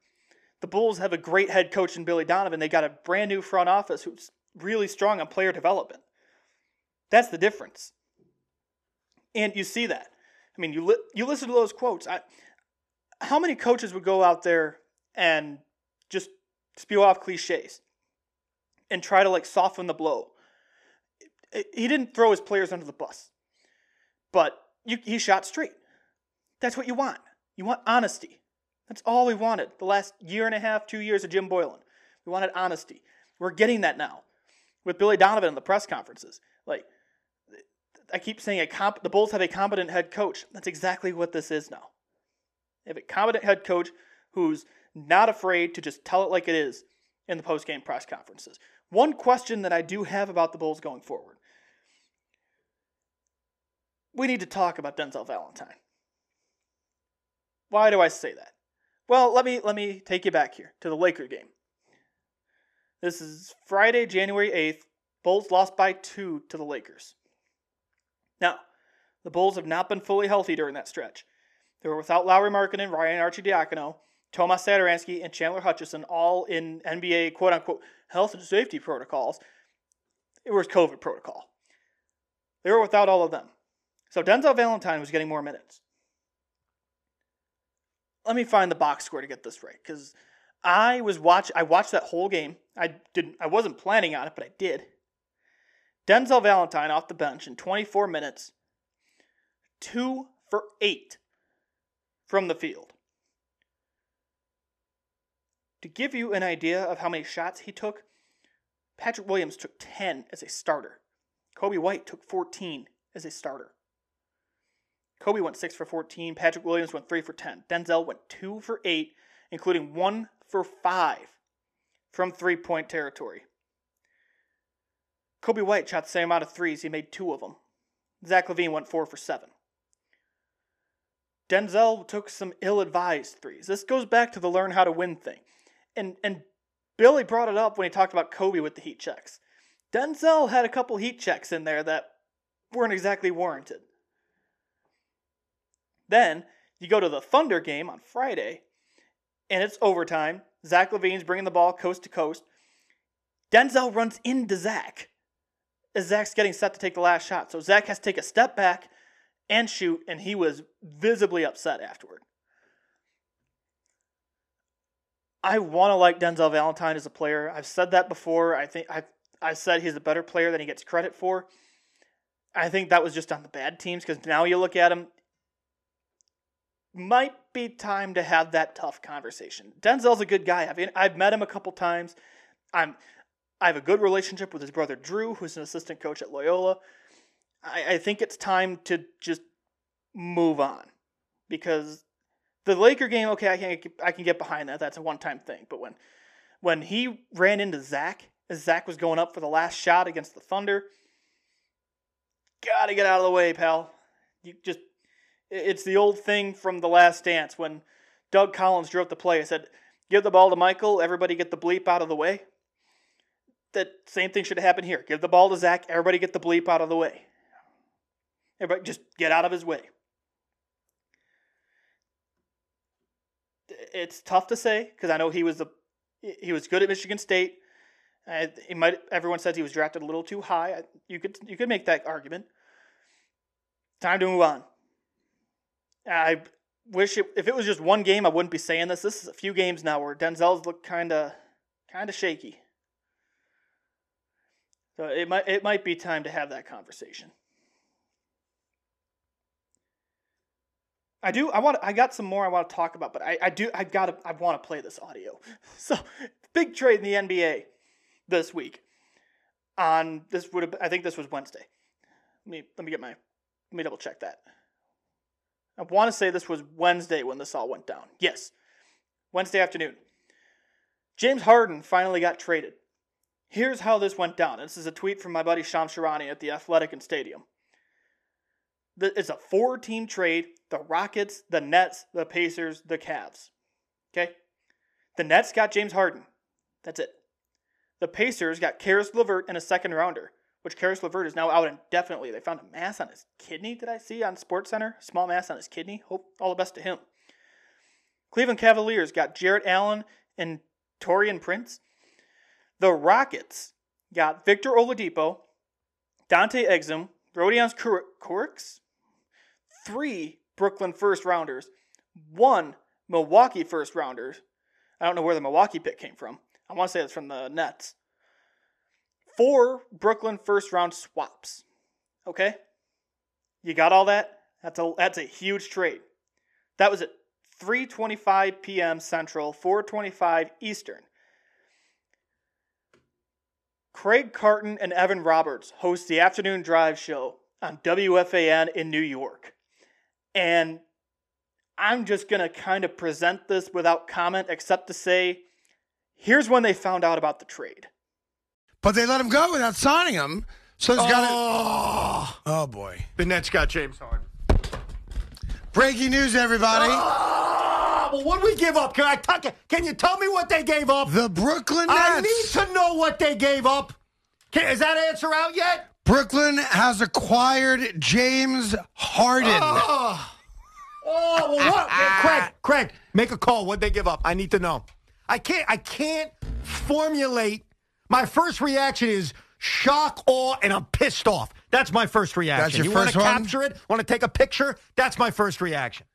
The Bulls have a great head coach in Billy Donovan. They got a brand new front office who's really strong on player development. That's the difference. And you see that. I mean, you li- you listen to those quotes. I, how many coaches would go out there and just spew off cliches and try to like soften the blow? he didn't throw his players under the bus, but you, he shot straight. That's what you want. You want honesty. That's all we wanted the last year and a half, two years of Jim Boylen. We wanted honesty. We're getting that now with Billy Donovan in the press conferences. Like, I keep saying a comp- the Bulls have a competent head coach. That's exactly what this is now. They have a competent head coach who's not afraid to just tell it like it is in the post-game press conferences. One question that I do have about the Bulls going forward we need to talk about Denzel Valentine. Why do I say that? Well, let me let me take you back here to the Laker game. This is Friday, January 8th. Bulls lost by 2 to the Lakers. Now, the Bulls have not been fully healthy during that stretch. They were without Lauri Markkanen, Ryan Arcidiacono, Tomas Satoransky, and Chandler Hutchison, all in NBA quote unquote health and safety protocols. It was COVID protocol. They were without all of them. So Denzel Valentine was getting more minutes. Let me find the box score to get this right, because I was watch I watched that whole game. I didn't I wasn't planning on it, but I did. Denzel Valentine off the bench in 24 minutes, two for eight from the field. To give you an idea of how many shots he took, Patrick Williams took 10 as a starter. Coby White took 14 as a starter. Coby went 6 for 14. Patrick Williams went 3 for 10. Denzel went 2 for 8, including 1 for 5 from three point territory. Coby White shot the same amount of threes. He made two of them. Zach LaVine went 4 for 7. Denzel took some ill advised threes. This goes back to the learn how to win thing. And, and Billy brought it up when he talked about Coby with the heat checks. Denzel had a couple heat checks in there that weren't exactly warranted. Then you go to the Thunder game on Friday, and it's overtime. Zach LaVine's bringing the ball coast to coast. Denzel runs into Zach as Zach's getting set to take the last shot. So Zach has to take a step back and shoot, and he was visibly upset afterward. I want to like Denzel Valentine as a player. I've said that before. I think I've I said he's a better player than he gets credit for. I think that was just on the bad teams because now you look at him. Might be time to have that tough conversation. Denzel's a good guy. I've I've met him a couple times. I'm I have a good relationship with his brother Drew, who's an assistant coach at Loyola. I, I think it's time to just move on because the Laker game, okay, I can I can get behind that. That's a one time thing. But when when he ran into Zach as Zach was going up for the last shot against the Thunder, gotta get out of the way, pal. You just it's the old thing from the last dance when Doug Collins drew up the play. I said, give the ball to Michael, everybody get the bleep out of the way. That same thing should happen here. Give the ball to Zach, everybody get the bleep out of the way. Everybody just get out of his way. It's tough to say because I know he was a he was good at Michigan State. Uh, he might. Everyone says he was drafted a little too high. You could you could make that argument. Time to move on. I wish it, if it was just one game, I wouldn't be saying this. This is a few games now where Denzel's look kind of kind of shaky. So it might it might be time to have that conversation. I do. I want. I got some more I want to talk about, but I, I do. I got. I want to play this audio. So, big trade in the NBA this week. On this would have. I think this was Wednesday. Let me let me get my. Let me double check that. I want to say this was Wednesday when this all went down. Yes, Wednesday afternoon. James Harden finally got traded. Here's how this went down. This is a tweet from my buddy Shams Charania at the Athletic and Stadium. It's a four team trade the Rockets, the Nets, the Pacers, the Cavs. Okay? The Nets got James Harden. That's it. The Pacers got Caris LeVert and a second rounder, which Caris LeVert is now out indefinitely. They found a mass on his kidney, did I see on Sports Center? Small mass on his kidney. Hope all the best to him. Cleveland Cavaliers got Jarrett Allen and Taurean Prince. The Rockets got Victor Oladipo, Dante Exum, Rodions Kurucs, three Brooklyn first rounders, one Milwaukee first rounders. I don't know where the Milwaukee pick came from. I want to say it's from the Nets. Four Brooklyn first round swaps. Okay? You got all that? That's a that's a huge trade. That was at 3:25 p.m. Central, 4:25 Eastern. Craig Carton and Evan Roberts host the afternoon drive show on WFAN in New York. And I'm just going to kind of present this without comment, except to say here's when they found out about the trade. But they let him go without signing him. So it's oh. got to. Oh, boy. The Nets got James Harden. Breaking news, everybody. Oh. well, what did we give up? Can I talk? Can you tell me what they gave up? The Brooklyn Nets. I need to know what they gave up. Can, is that answer out yet? Brooklyn has acquired James Harden. Oh, oh well, what? Craig, Craig, make a call. What'd they give up? I need to know. I can't. I can't formulate. My first reaction is shock, awe, and I'm pissed off. That's my first reaction. That's your you first want to capture it? Want to take a picture? That's my first reaction.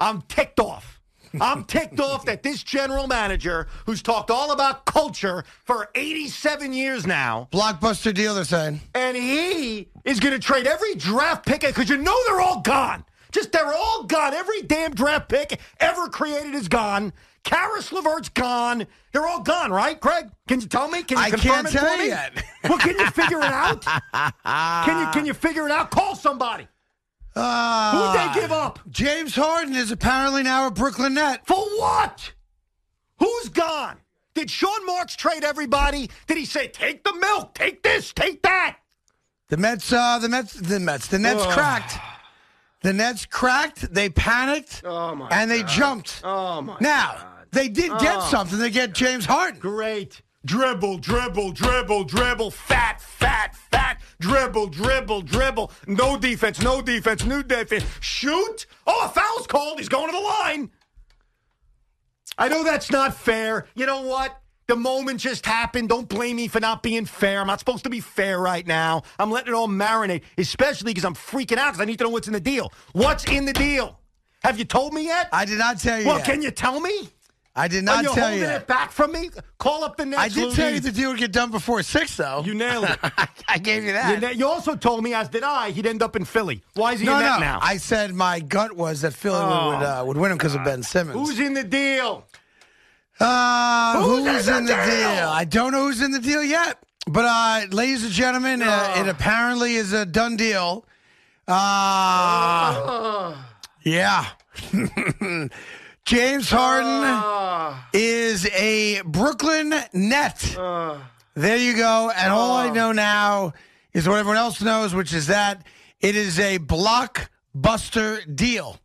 I'm ticked off. I'm ticked off that this general manager, who's talked all about culture for 87 years now, Blockbuster deal, they're saying. and he is going to trade every draft pick because you know they're all gone. Just they're all gone. Every damn draft pick ever created is gone. Caris LeVert's gone. They're all gone, right, Craig? Can you tell me? Can you I confirm can't it tell for me? yet. well, can you figure it out? can you can you figure it out? Call somebody. Uh, Who'd they give up? James Harden is apparently now a Brooklyn Net. For what? Who's gone? Did Sean Marks trade everybody? Did he say, take the milk, take this, take that? The Mets, uh, the Mets, the Mets, the Nets cracked. The Nets cracked. They panicked. Oh, my and they God. jumped. Oh, my Now they did get Oh. something. They get James Harden. Great. Dribble, dribble, dribble, dribble, fat, fat, fat, dribble, dribble, dribble. No defense, no defense, new defense. Shoot. Oh, a foul's called. He's going to the line. I know that's not fair. You know what? The moment just happened. Don't blame me for not being fair. I'm not supposed to be fair right now. I'm letting it all marinate, especially because I'm freaking out because I need to know what's in the deal. What's in the deal? Have you told me yet? I did not tell you. well, yet. can you tell me? I did not you tell holding you. it back from me? Call up the next. I did tell you the deal would get done before six, though. You nailed it. I gave you You, that. na- you also told me, as did I, he'd end up in Philly. Why is he no, in that no. now? I said my gut was that Philly Oh, would uh, would win him because of Ben Simmons. Who's in the deal? Uh, Who's who's, in in the the deal? deal? I don't know who's in the deal yet. But, uh, ladies and gentlemen, uh, it apparently is a done deal. Uh, yeah. James Harden ah. is a Brooklyn Net. Ah. there you go. And all I ah. know now is what everyone else knows, which is that it is a blockbuster deal.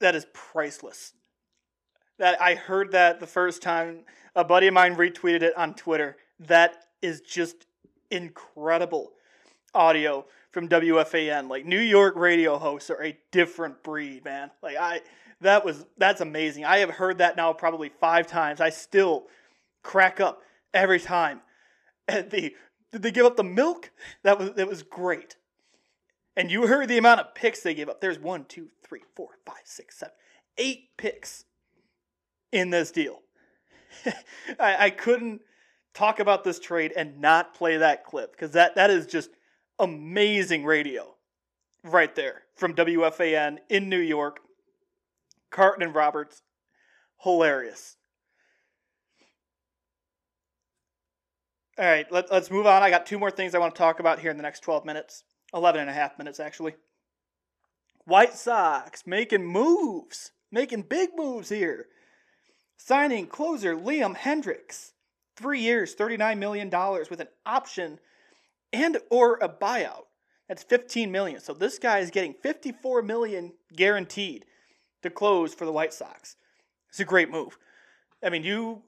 That is priceless. That I heard that the first time a buddy of mine retweeted it on Twitter. That is just incredible audio from WFAN. Like New York radio hosts are a different breed, man. Like I that was that's amazing. I have heard that now probably 5 times. I still crack up every time. And the did they give up the milk? That was that was great. And you heard the amount of picks they gave up. There's one, two, three, four, five, six, seven, eight picks in this deal. I, I couldn't talk about this trade and not play that clip because that, that is just amazing radio right there from WFAN in New York. Carton and Roberts. Hilarious. All right, let, let's move on. I got two more things I want to talk about here in the next 12 minutes. 11 and a half minutes, actually. White Sox making moves, making big moves here. Signing closer Liam Hendriks, three years, $39 million with an option and or a buyout. That's 15 million. So this guy is getting 54 million guaranteed to close for the White Sox. It's a great move. I mean, you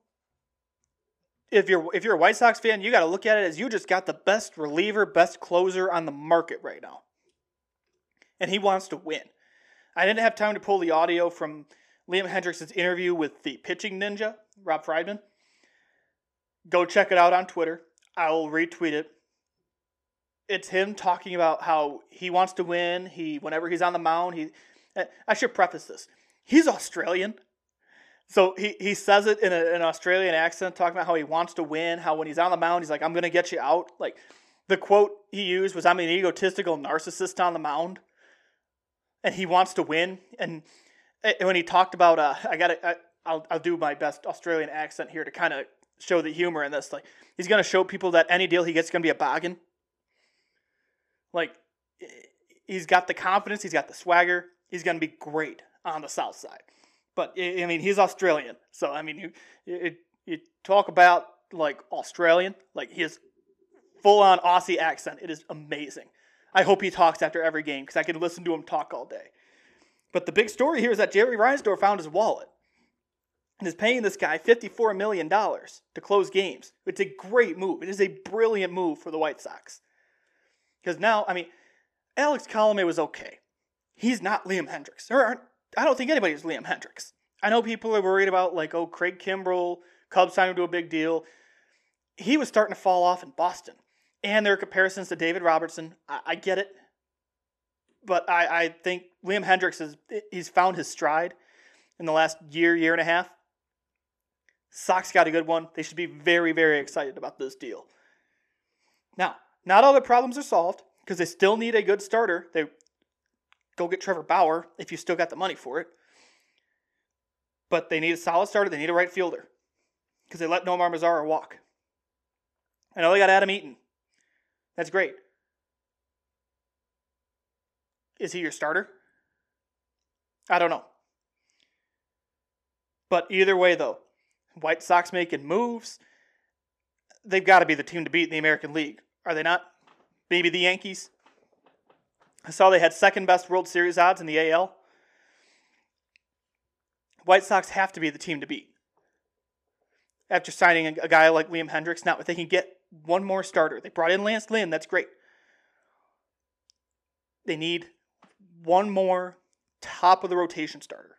if you're if you're a White Sox fan, you got to look at it as you just got the best reliever, best closer on the market right now. And he wants to win. I didn't have time to pull the audio from Liam Hendriks' interview with the pitching ninja, Rob Friedman. Go check it out on Twitter. I will retweet it. It's him talking about how he wants to win. He whenever he's on the mound, he I should preface this. He's Australian. So he, he says it in a, an Australian accent, talking about how he wants to win, how when he's on the mound, he's like, I'm going to get you out. Like, the quote he used was, I'm an egotistical narcissist on the mound. And he wants to win. And eh, when he talked about, uh, I got to, I'll, I'll do my best Australian accent here to kind of show the humor in this. Like, he's going to show people that any deal he gets is going to be a bargain. Like, he's got the confidence, he's got the swagger, he's going to be great on the south side. But I mean, he's Australian, so I mean, you you, you talk about like Australian, like his full on Aussie accent. It is amazing. I hope he talks after every game because I can listen to him talk all day. But the big story here is that Jerry Reinsdorf found his wallet and is paying this guy $54 million to close games. It's a great move. It is a brilliant move for the White Sox. Because now, I mean, Alex Colomé was okay. He's not Liam Hendriks. There aren't, I don't think anybody's Liam Hendriks. I know people are worried about, like, oh, Craig Kimbrel, Cubs signed him to a big deal. He was starting to fall off in Boston. And there are comparisons to David Robertson. I, I get it. But I, I think Liam Hendriks is he's found his stride in the last year, year and a half. Sox got a good one. They should be very, very excited about this deal. Now, not all the problems are solved because they still need a good starter. They go get Trevor Bauer if you still got the money for it. But they need a solid starter. They need a right fielder because they let Nomar Mazara walk. I know they got Adam Eaton. That's great. Is he your starter? I don't know. But either way, though, White Sox making moves. They've got to be the team to beat in the American League, are they not? Maybe the Yankees. I saw they had second best World Series odds in the AL. White Sox have to be the team to beat. After signing a guy like Liam Hendriks, now if they can get one more starter, they brought in Lance Lynn, that's great. They need one more top of the rotation starter.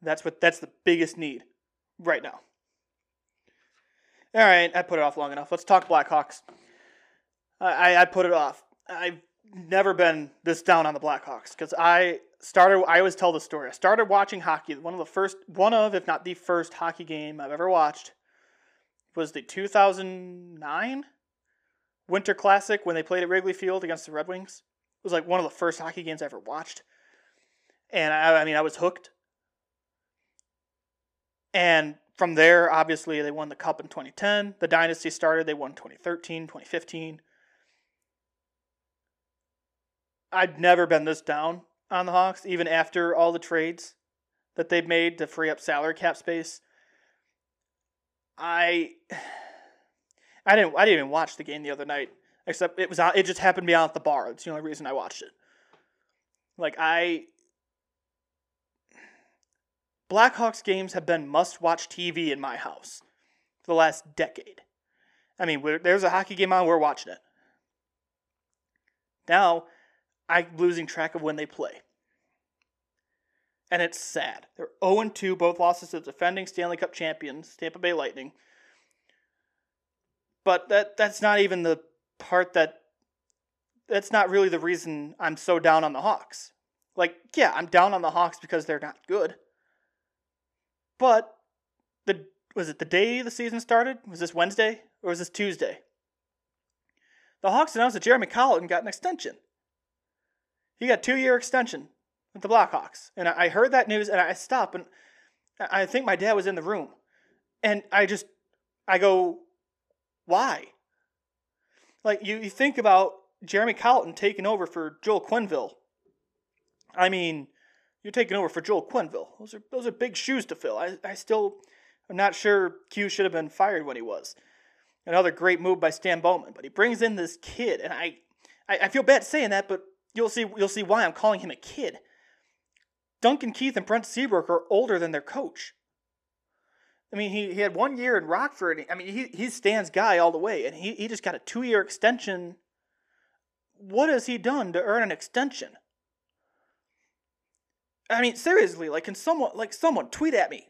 That's what that's the biggest need right now. All right, I put it off long enough. Let's talk Blackhawks. I, I put it off. I've never been this down on the Blackhawks because I started. I always tell the story. I started watching hockey. One of the first, one of, if not the first, hockey game I've ever watched was the 2009 Winter Classic when they played at Wrigley Field against the Red Wings. It was like one of the first hockey games I ever watched, and I, I mean I was hooked. And from there, obviously, they won the Cup in 2010. The dynasty started. They won 2013, 2015. I'd never been this down on the Hawks, even after all the trades that they've made to free up salary cap space. I I didn't I didn't even watch the game the other night, except it was it just happened to be on at the bar. That's the only reason I watched it. Like I Blackhawks games have been must watch TV in my house for the last decade. I mean, there's a hockey game on, we're watching it. Now, I'm losing track of when they play. And it's sad. They're 0 2, both losses to the defending Stanley Cup champions, Tampa Bay Lightning. But that that's not even the part that that's not really the reason I'm so down on the Hawks. Like, yeah, I'm down on the Hawks because they're not good. But the was it the day the season started? Was this Wednesday or was this Tuesday? The Hawks announced that Jeremy Colliton got an extension. He got two year extension with the Blackhawks, and I heard that news and I stopped and I think my dad was in the room, and I just I go, why? Like you, you think about Jeremy Colliton taking over for Joel Quenneville. I mean, you're taking over for Joel Quenneville. Those are those are big shoes to fill. I, I still I'm not sure Q should have been fired when he was. Another great move by Stan Bowman, but he brings in this kid, and I, I, I feel bad saying that, but you'll see you'll see why I'm calling him a kid. Duncan Keith and Brent Seabrook are older than their coach. I mean, he, he had one year in Rockford. I mean, he, he's Stan's guy all the way, and he, he just got a two year extension. What has he done to earn an extension? I mean, seriously, like, can someone, like, someone tweet at me,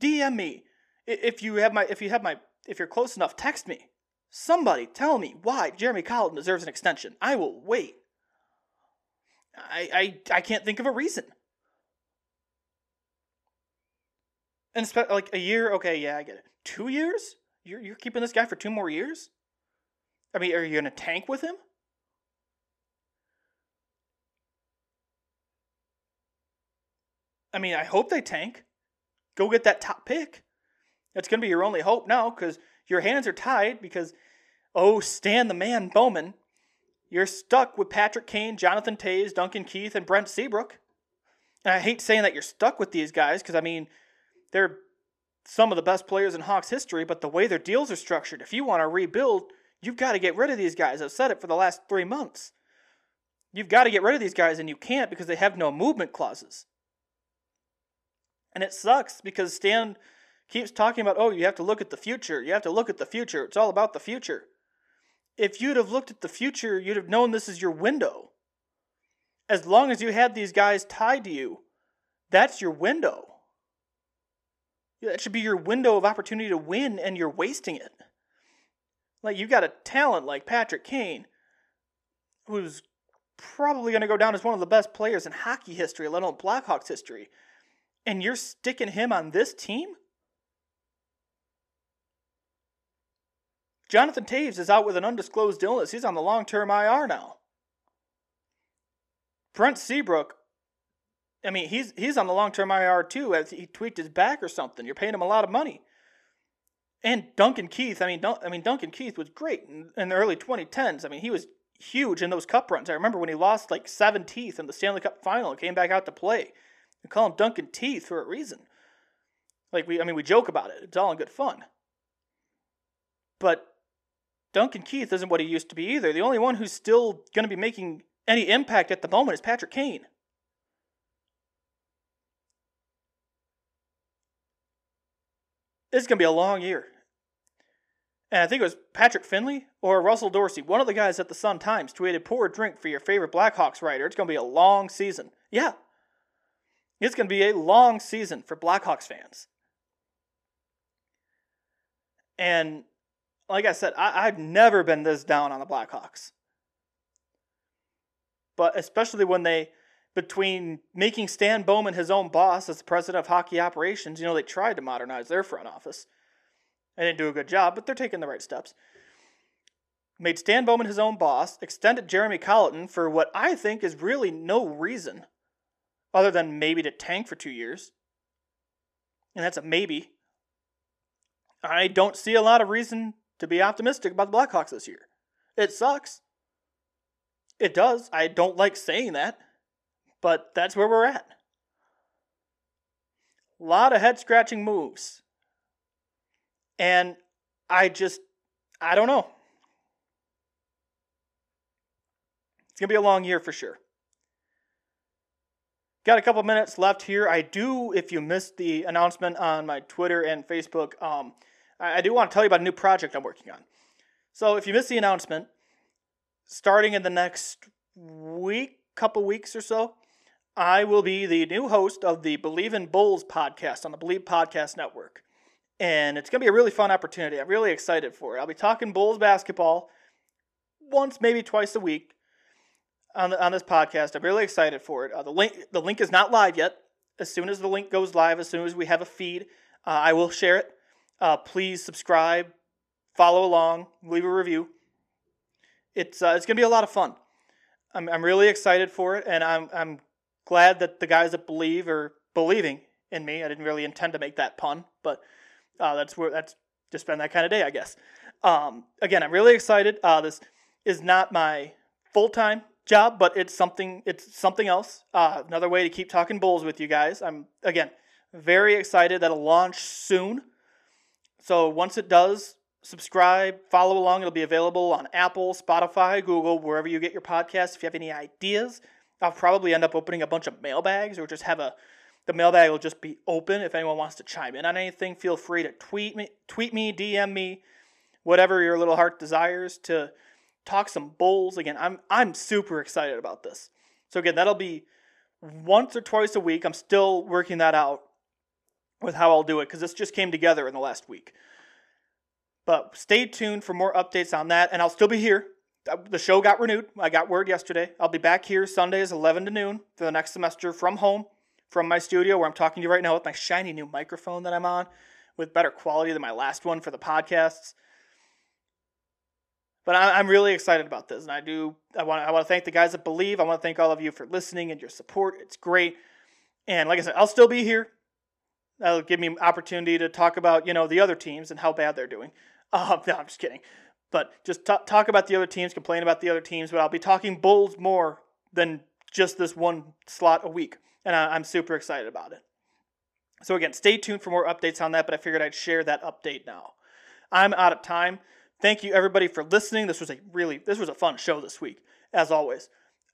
DM me, if you have my, if you have my, if you're close enough, text me. Somebody tell me why Jeremy Colliton deserves an extension. I will wait. I, I, I can't think of a reason. And spe- like a year, okay, yeah, I get it. Two years? You're you're keeping this guy for two more years? I mean, are you gonna tank with him? I mean, I hope they tank. Go get that top pick. That's going to be your only hope now because your hands are tied because, oh, Stan the man Bowman, you're stuck with Patrick Kane, Jonathan Toews, Duncan Keith, and Brent Seabrook. And I hate saying that you're stuck with these guys because, I mean, they're some of the best players in Hawks history, but the way their deals are structured, if you want to rebuild, You've got to get rid of these guys. I've said it for the last three months. You've got to get rid of these guys, and you can't because they have no movement clauses. And it sucks because Stan keeps talking about, oh, you have to look at the future. You have to look at the future. It's all about the future. If you'd have looked at the future, you'd have known this is your window. As long as you had these guys tied to you, that's your window. That should be your window of opportunity to win, and you're wasting it. Like, you've got a talent like Patrick Kane, who's probably going to go down as one of the best players in hockey history, let alone Blackhawks history. And you're sticking him on this team? Jonathan Toews is out with an undisclosed illness. He's on the long term IR now. Brent Seabrook, I mean, he's he's on the long term IR too. As he tweaked his back or something. You're paying him a lot of money. And Duncan Keith, I mean, Dun- I mean Duncan Keith was great in, in the early 2010s. I mean, he was huge in those cup runs. I remember when he lost like seven teeth in the Stanley Cup final and came back out to play. Call him Duncan Teeth for a reason. Like we, I mean, we joke about it. It's all in good fun. But Duncan Keith isn't what he used to be either. The only one who's still going to be making any impact at the moment is Patrick Kane. This is going to be a long year. And I think it was Patrick Finley or Russell Dorsey, one of the guys at the Sun Times, tweeted, Pour a drink for your favorite Blackhawks writer. It's going to be a long season. Yeah. It's going to be a long season for Blackhawks fans. And like I said, I, I've never been this down on the Blackhawks. But especially when they, between making Stan Bowman his own boss as the president of hockey operations, you know, they tried to modernize their front office. They didn't do a good job, but they're taking the right steps. Made Stan Bowman his own boss, extended Jeremy Colliton for what I think is really no reason other than maybe to tank for two years. And that's a maybe. I don't see a lot of reason to be optimistic about the Blackhawks this year. It sucks. It does. I don't like saying that, but that's where we're at. A lot of head scratching moves. And I just, I don't know. It's going to be a long year for sure. Got a couple minutes left here. I do, if you missed the announcement on my Twitter and Facebook, um, I, I do want to tell you about a new project I'm working on. So if you missed the announcement, starting in the next week, couple weeks or so, I will be the new host of the Bleav in Bulls podcast on the Bleav Podcast Network. And it's going to be a really fun opportunity. I'm really excited for it. I'll be talking Bulls basketball once, maybe twice a week on, on this podcast. I'm really excited for it. Uh, the, link, the link is not live yet. As soon as the link goes live, as soon as we have a feed, uh, I will share it. Uh, please subscribe, follow along, leave a review. It's, uh, it's to be a lot of fun. I'm, I'm really excited for it, and I'm, I'm glad that the guys that believe are believing in me. I didn't really intend to make that pun, but uh, that's where that's just been that kind of day, I guess. Um, again, I'm really excited. Uh, this is not my full time job, but it's something. It's something else. Uh, another way to keep talking bulls with you guys. I'm again very excited that'll launch soon. So once it does, subscribe, follow along. It'll be available on Apple, Spotify, Google, wherever you get your podcasts. If you have any ideas, I'll probably end up opening a bunch of mailbags or just have a the mailbag will just be open. If anyone wants to chime in on anything, feel free to tweet me, tweet me, DM me, whatever your little heart desires to talk some bulls. Again, I'm I'm super excited about this. So again, that'll be once or twice a week. I'm still working that out with how I'll do it because this just came together in the last week. But stay tuned for more updates on that, and I'll still be here. Uh, The show got renewed. I got word yesterday. I'll be back here Sundays, 11 to noon, for the next semester from home from my studio where I'm talking to you right now with my shiny new microphone that I'm on with better quality than my last one for the podcasts. But I, am really excited about this, and I do. I want. I want to thank the guys that believe. I want to thank all of you for listening and your support. It's great, and like I said, I'll still be here. That'll give me opportunity to talk about you know the other teams and how bad they're doing. Um, no, I'm just kidding. But just t- talk about the other teams, complain about the other teams. But I'll be talking Bulls more than just this one slot a week and I, am super excited about it. So again, stay tuned for more updates on that, but I figured I'd share that update now. I'm out of time. Thank you everybody for listening. This was a really this was a fun show this week, as always.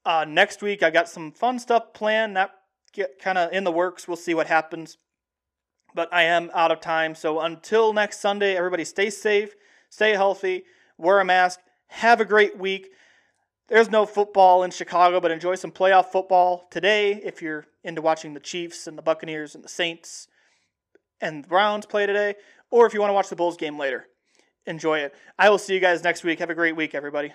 Uh, next week I got some fun stuff planned. That get kind of in the works. We'll see what happens. But I am out of time. So until next Sunday, everybody stay safe, stay healthy, wear a mask, have a great week. There's no football in Chicago, but enjoy some playoff football today if you're into watching the Chiefs and the Buccaneers and the Saints and the Browns play today, or if you want to watch the Bulls game later. Enjoy it. I will see you guys next week. Have a great week, everybody.